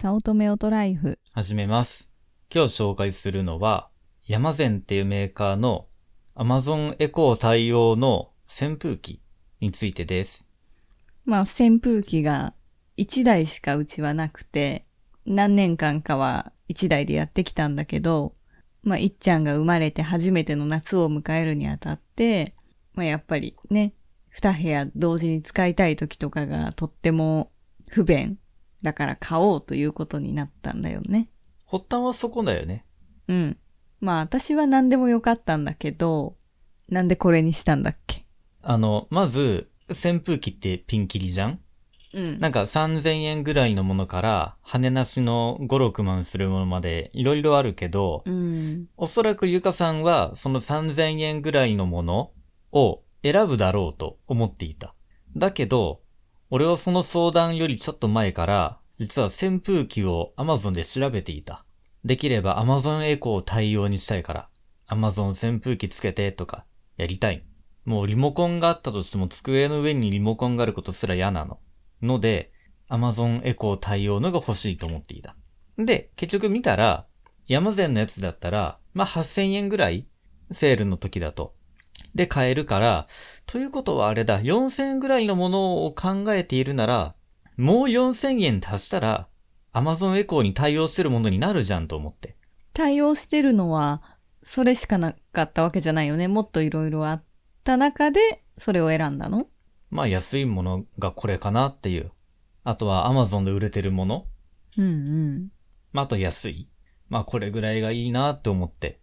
早乙女オトライフ。始めます。今日紹介するのは、ヤマゼンっていうメーカーの Amazon エコー対応の扇風機についてです。まあ、扇風機が1台しかうちはなくて、何年間かは1台でやってきたんだけど、まあ、いっちゃんが生まれて初めての夏を迎えるにあたって、まあ、やっぱりね、2部屋同時に使いたい時とかがとっても不便。だから買おうということになったんだよね。発端はそこだよね。うん。まあ私は何でもよかったんだけど、なんでこれにしたんだっけ？あの、まず、扇風機ってピンキリじゃん？うん。なんか3000円ぐらいのものから、羽なしの5、6万するものまでいろいろあるけど、うん。おそらくゆかさんはその3000円ぐらいのものを選ぶだろうと思っていた。だけど、俺はその相談よりちょっと前から、実は扇風機を Amazon で調べていた。できれば Amazon エコー対応にしたいから、Amazon 扇風機つけてとか、やりたい。もうリモコンがあったとしても机の上にリモコンがあることすら嫌なの。ので、Amazon エコー対応のが欲しいと思っていた。で、結局見たら、ヤマゼンのやつだったら、まあ、8000円ぐらいセールの時だと。で、買えるから、ということはあれだ、4000円ぐらいのものを考えているなら、もう4000円足したら、Amazon エコーに対応してるものになるじゃんと思って。対応してるのは、それしかなかったわけじゃないよね。もっといろいろあった中で、それを選んだの？まあ、安いものがこれかなっていう。あとは Amazon で売れてるもの。うんうん。まあ、あと安い。まあ、これぐらいがいいなって思って。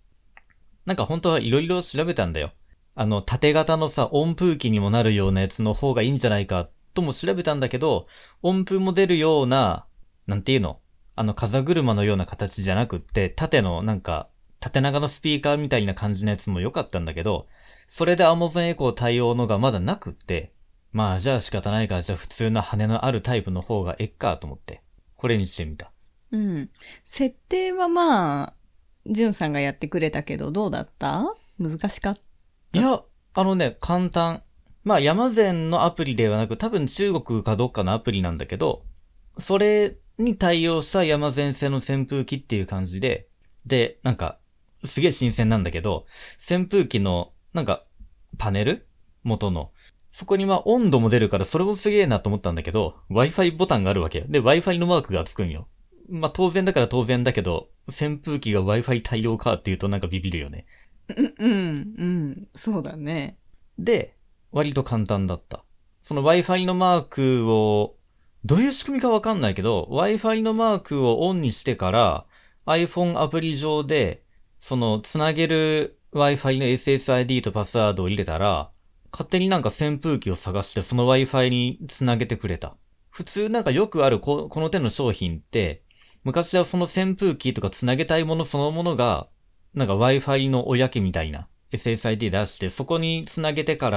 なんか本当はいろいろ調べたんだよ。あの、縦型のさ、温風機にもなるようなやつの方がいいんじゃないかとも調べたんだけど、温風も出るような、なんていうの？あの、風車のような形じゃなくって、縦のなんか、縦長のスピーカーみたいな感じのやつも良かったんだけど、それで Amazon エコー対応のがまだなくって、まあじゃあ仕方ないからじゃあ普通の羽のあるタイプの方がえっかと思って、これにしてみた。うん。設定はまあ、じゅんさんがやってくれたけど、どうだった？難しかっいや、あのね、簡単。まあ、ヤマゼンのアプリではなく、多分中国かどっかのアプリなんだけど、それに対応したヤマゼン製の扇風機っていう感じで、で、なんか、すげえ新鮮なんだけど、扇風機の、なんか、パネル？元の。そこにまあ温度も出るからそれもすげえなと思ったんだけど、Wi-Fi ボタンがあるわけ。で、Wi-Fi のマークがつくんよ。まあ当然だから当然だけど、扇風機が Wi-Fi 対応かっていうとなんかビビるよね。うん、うん、そうだね。で、割と簡単だった。その Wi-Fi のマークを、どういう仕組みかわかんないけど、Wi-Fi のマークをオンにしてから、iPhone アプリ上で、その、つなげる Wi-Fi の SSID とパスワードを入れたら、勝手になんか扇風機を探してその Wi-Fi につなげてくれた。普通なんかよくあるここの手の商品って、昔はその扇風機とかつなげたいものそのものが、なんか Wi-Fi のおやけみたいな SSID 出して、そこにつなげてか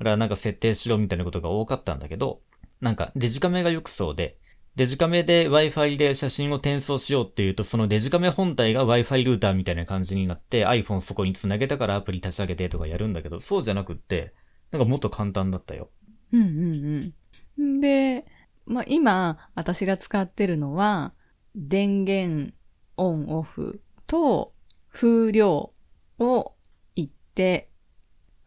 ら、なんか設定しろみたいなことが多かったんだけど、なんかデジカメがよくそうで、デジカメで Wi-Fi で写真を転送しようっていうと、そのデジカメ本体が Wi-Fi ルーターみたいな感じになって iPhone そこにつなげたからアプリ立ち上げてとかやるんだけど、そうじゃなくって、なんかもっと簡単だったよ。うんうんうん。で、まあ今、私が使ってるのは、電源オンオフと風量を言って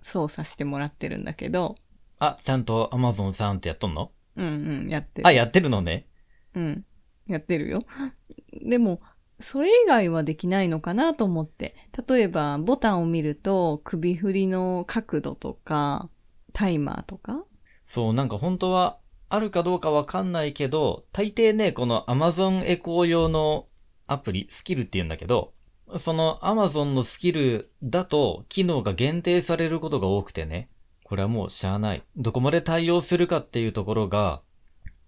操作してもらってるんだけど、あ、ちゃんと Amazon さんってやっとんの？うんうん、やってる。あ、やってるのね。うん。やってるよ。でも、それ以外はできないのかなと思って。例えば、ボタンを見ると、首振りの角度とか、タイマーとか？そう、なんか本当はあるかどうかわかんないけど、大抵ね、この Amazon エコー用のアプリ、スキルって言うんだけど、その Amazon のスキルだと機能が限定されることが多くてね。これはもうしゃあない。どこまで対応するかっていうところが、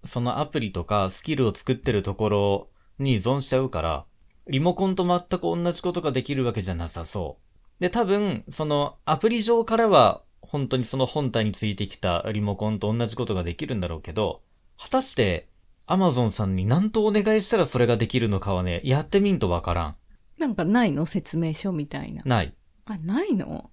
そのアプリとかスキルを作ってるところに依存しちゃうから、リモコンと全く同じことができるわけじゃなさそう。で、多分、そのアプリ上からは本当にその本体についてきたリモコンと同じことができるんだろうけど、果たして、アマゾンさんに何とお願いしたらそれができるのかはね、やってみんとわからん。なんかないの？説明書みたいな。ない。あ、ないの？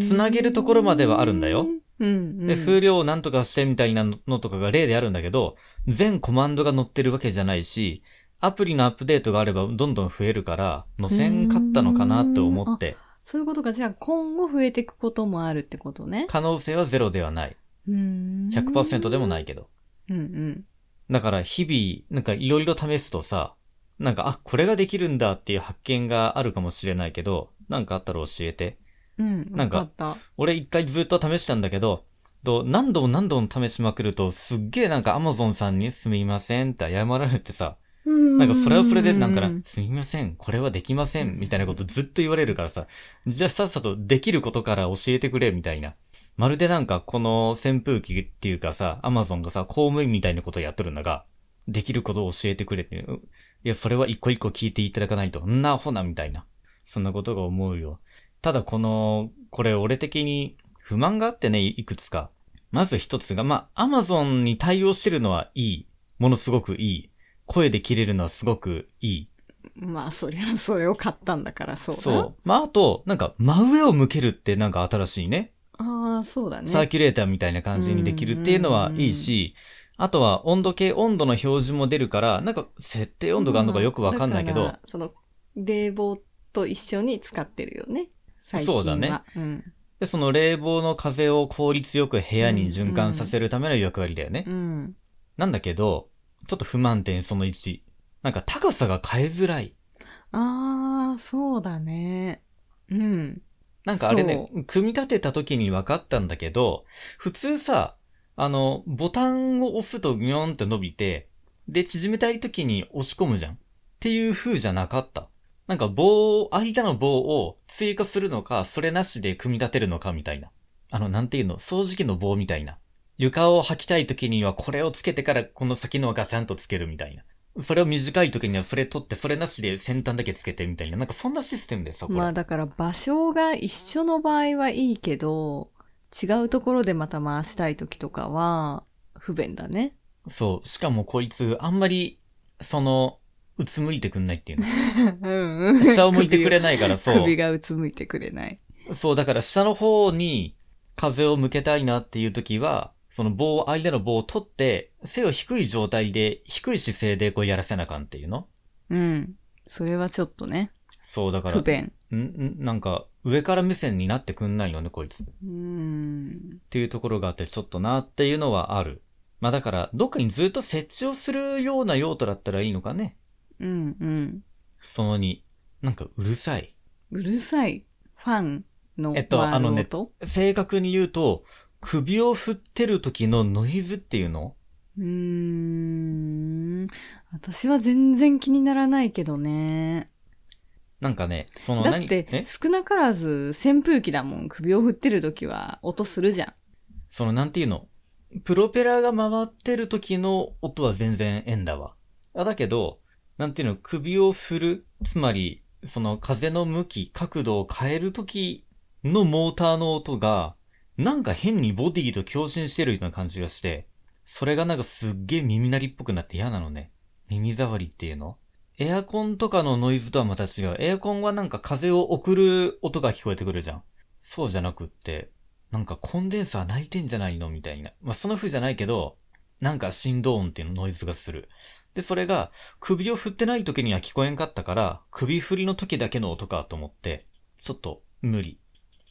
つなげるところまではあるんだよ。うん、うん。で、風量をなんとかしてみたいなのとかが例であるんだけど、全コマンドが載ってるわけじゃないし、アプリのアップデートがあればどんどん増えるから、載せんかったのかなって思って、そういうことか。じゃあ今後増えていくこともあるってことね。可能性はゼロではない。うーん。100%でもないけど。うんうん。だから日々、なんかいろいろ試すとさ、なんか、あ、これができるんだっていう発見があるかもしれないけど、なんかあったら教えて。うん。なんかわかった。俺一回ずっと試したんだけど、と何度も何度も試しまくると、すっげえなんか Amazon さんにすみませんって謝られてさ、なんかそれはそれでなんかな、すみません、これはできません、みたいなことずっと言われるからさ、じゃあさっさとできることから教えてくれ、みたいな。まるでなんかこの扇風機っていうかさ、Amazon がさ、公務員みたいなことやっとるんだが、できることを教えてくれって。ういや、それは一個一個聞いていただかないと、んなアホな、みたいな。そんなことが思うよ。ただこの、これ俺的に不満があってね、いくつか。まず一つが、まあ、Amazon に対応してるのはいい。ものすごくいい。声で切れるのはすごくいい。まあ、そりゃ、それを買ったんだから、そうだ。そう。まあ、あと、なんか、真上を向けるってなんか新しいね。ああ、そうだね。サーキュレーターみたいな感じにできるっていうのはいいし、あとは温度計、温度の表示も出るから、なんか設定温度があるのかよくわかんないけどだか、らその、冷房と一緒に使ってるよね。最近は。そうだね。うん。で、その冷房の風を効率よく部屋に循環させるための役割だよね。うん。なんだけど、ちょっと不満点その1。なんか高さが変えづらい。ああ、そうだね。うん。なんかあれね、組み立てた時に分かったんだけど、普通さ、あの、ボタンを押すとギョンって伸びて、で、縮めたい時に押し込むじゃん。っていう風じゃなかった。なんか棒、間の棒を追加するのか、それなしで組み立てるのかみたいな。あの、なんていうの、掃除機の棒みたいな。床を履きたい時にはこれをつけてからこの先のをガチャンとつけるみたいな。それを短い時にはそれ取って、それなしで先端だけつけてみたいな。なんかそんなシステムでさ、こ。まあだから場所が一緒の場合はいいけど、違うところでまた回したい時とかは不便だね。そう。しかもこいつ、あんまり、その、うつむいてくんないっていうの。うんうん。下を向いてくれないから、そう。首がうつむいてくれない。そう、だから下の方に風を向けたいなっていう時は、その棒を、間の棒を取って、背を低い状態で、低い姿勢でこうやらせなあかんっていうのうん。それはちょっとね、そう、だから、不便。んんなんか、上から目線になってくんないのね、こいつ。っうん。ていうところがあって、ちょっとなっていうのはある。まあだから、どっかにずっと設置をするような用途だったらいいのかね。うんうん。その2。なんかうるさい。うるさい。ファンのえっとあのね音正確に言うと、首を振ってる時のノイズっていうの？うーん。私は全然気にならないけどね。なんかね、その何だってえ？少なからず扇風機だもん。首を振ってる時は音するじゃん。そのなんていうの？プロペラが回ってる時の音は全然縁だわ。あだけど、なんていうの？首を振るつまり、その風の向き、角度を変える時のモーターの音が、なんか変にボディと共振してるような感じがして、それがなんかすっげえ耳鳴りっぽくなって嫌なのね。耳障りっていうの？エアコンとかのノイズとはまた違う。エアコンはなんか風を送る音が聞こえてくるじゃん。そうじゃなくって、なんかコンデンサー泣いてんじゃないのみたいな。まあ、その風じゃないけど、なんか振動音っていうのノイズがする。で、それが首を振ってない時には聞こえんかったから、首振りの時だけの音かと思って、ちょっと無理。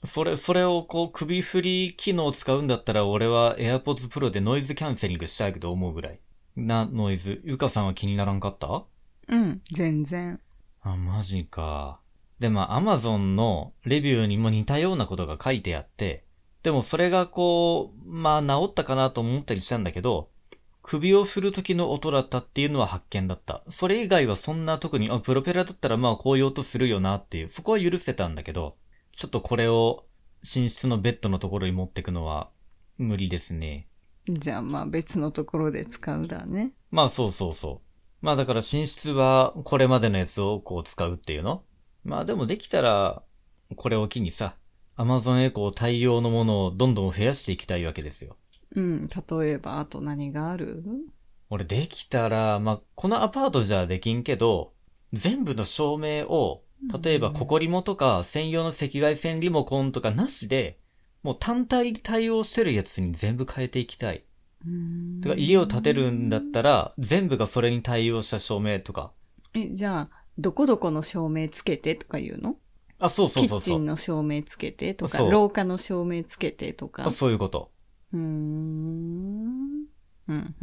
それ、それをこう首振り機能を使うんだったら俺は AirPods Pro でノイズキャンセリングしたいけど思うぐらい。なノイズ。ゆかさんは気にならんかった？うん、全然。あ、マジか。で、まあ、Amazon のレビューにも似たようなことが書いてあって、でもそれがこう、まあ、治ったかなと思ったりしたんだけど、首を振る時の音だったっていうのは発見だった。それ以外はそんな特に、あ、プロペラだったらまあこういう音するよなっていう、そこは許せたんだけど、ちょっとこれを寝室のベッドのところに持ってくのは無理ですね。じゃあまあ別のところで使うだね。まあそうそうそう。まあだから寝室はこれまでのやつをこう使うっていうの？まあでもできたら、これを機にさ、Amazon Echo 対応のものをどんどん増やしていきたいわけですよ。うん、例えばあと何がある？俺できたら、まあこのアパートじゃできんけど、全部の照明を、例えばココリモとか専用の赤外線リモコンとかなしで、もう単体で対応してるやつに全部変えていきたい。うーんてか家を建てるんだったら、全部がそれに対応した照明とか、え、じゃあ、どこどこの照明つけてとか言うの？あ、そうそうキッチンそうそう。の照明つけてとか、廊下の照明つけてとか？あそういうこと。うーん。うん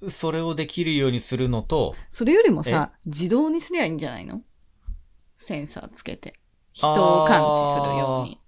うん。それをできるようにするのと、それよりもさ、自動にすりゃいいんじゃないの？センサーつけて。人を感知するように。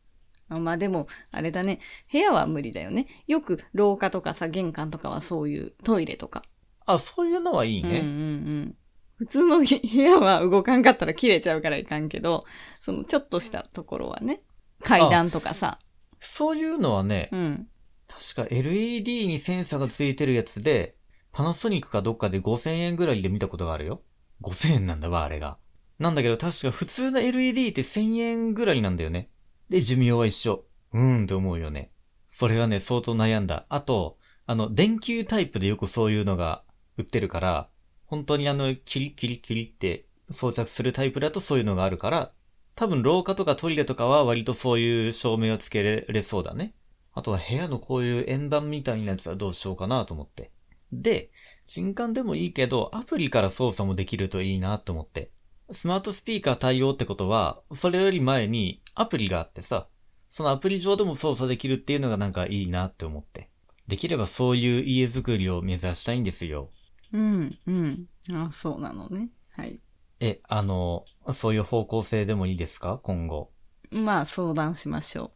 あまあでも、あれだね。部屋は無理だよね。よく廊下とかさ、玄関とかはそういうトイレとか。あ、そういうのはいいね。うんうんうん。普通の部屋は動かんかったら切れちゃうからいかんけど、そのちょっとしたところはね。階段とかさ。そういうのはね、うん。確か LED にセンサーがついてるやつで、パナソニックかどっかで5000円ぐらいで見たことがあるよ。5000円なんだわ、あれが。なんだけど確か普通の LED って1000円ぐらいなんだよね。で、寿命は一緒。うーんって思うよね。それはね、相当悩んだ。あと、あの、電球タイプでよくそういうのが売ってるから、本当にあの、キリキリキリって装着するタイプだとそういうのがあるから、多分廊下とかトイレとかは割とそういう照明をつけれそうだね。あとは部屋のこういう円盤みたいなやつはどうしようかなと思って。で、新刊でもいいけど、アプリから操作もできるといいなと思って。スマートスピーカー対応ってことは、それより前にアプリがあってさ、そのアプリ上でも操作できるっていうのがなんかいいなって思って。できればそういう家づくりを目指したいんですよ。うん、うん。あ、そうなのね。はい。え、あの、そういう方向性でもいいですか？今後。まあ、相談しましょ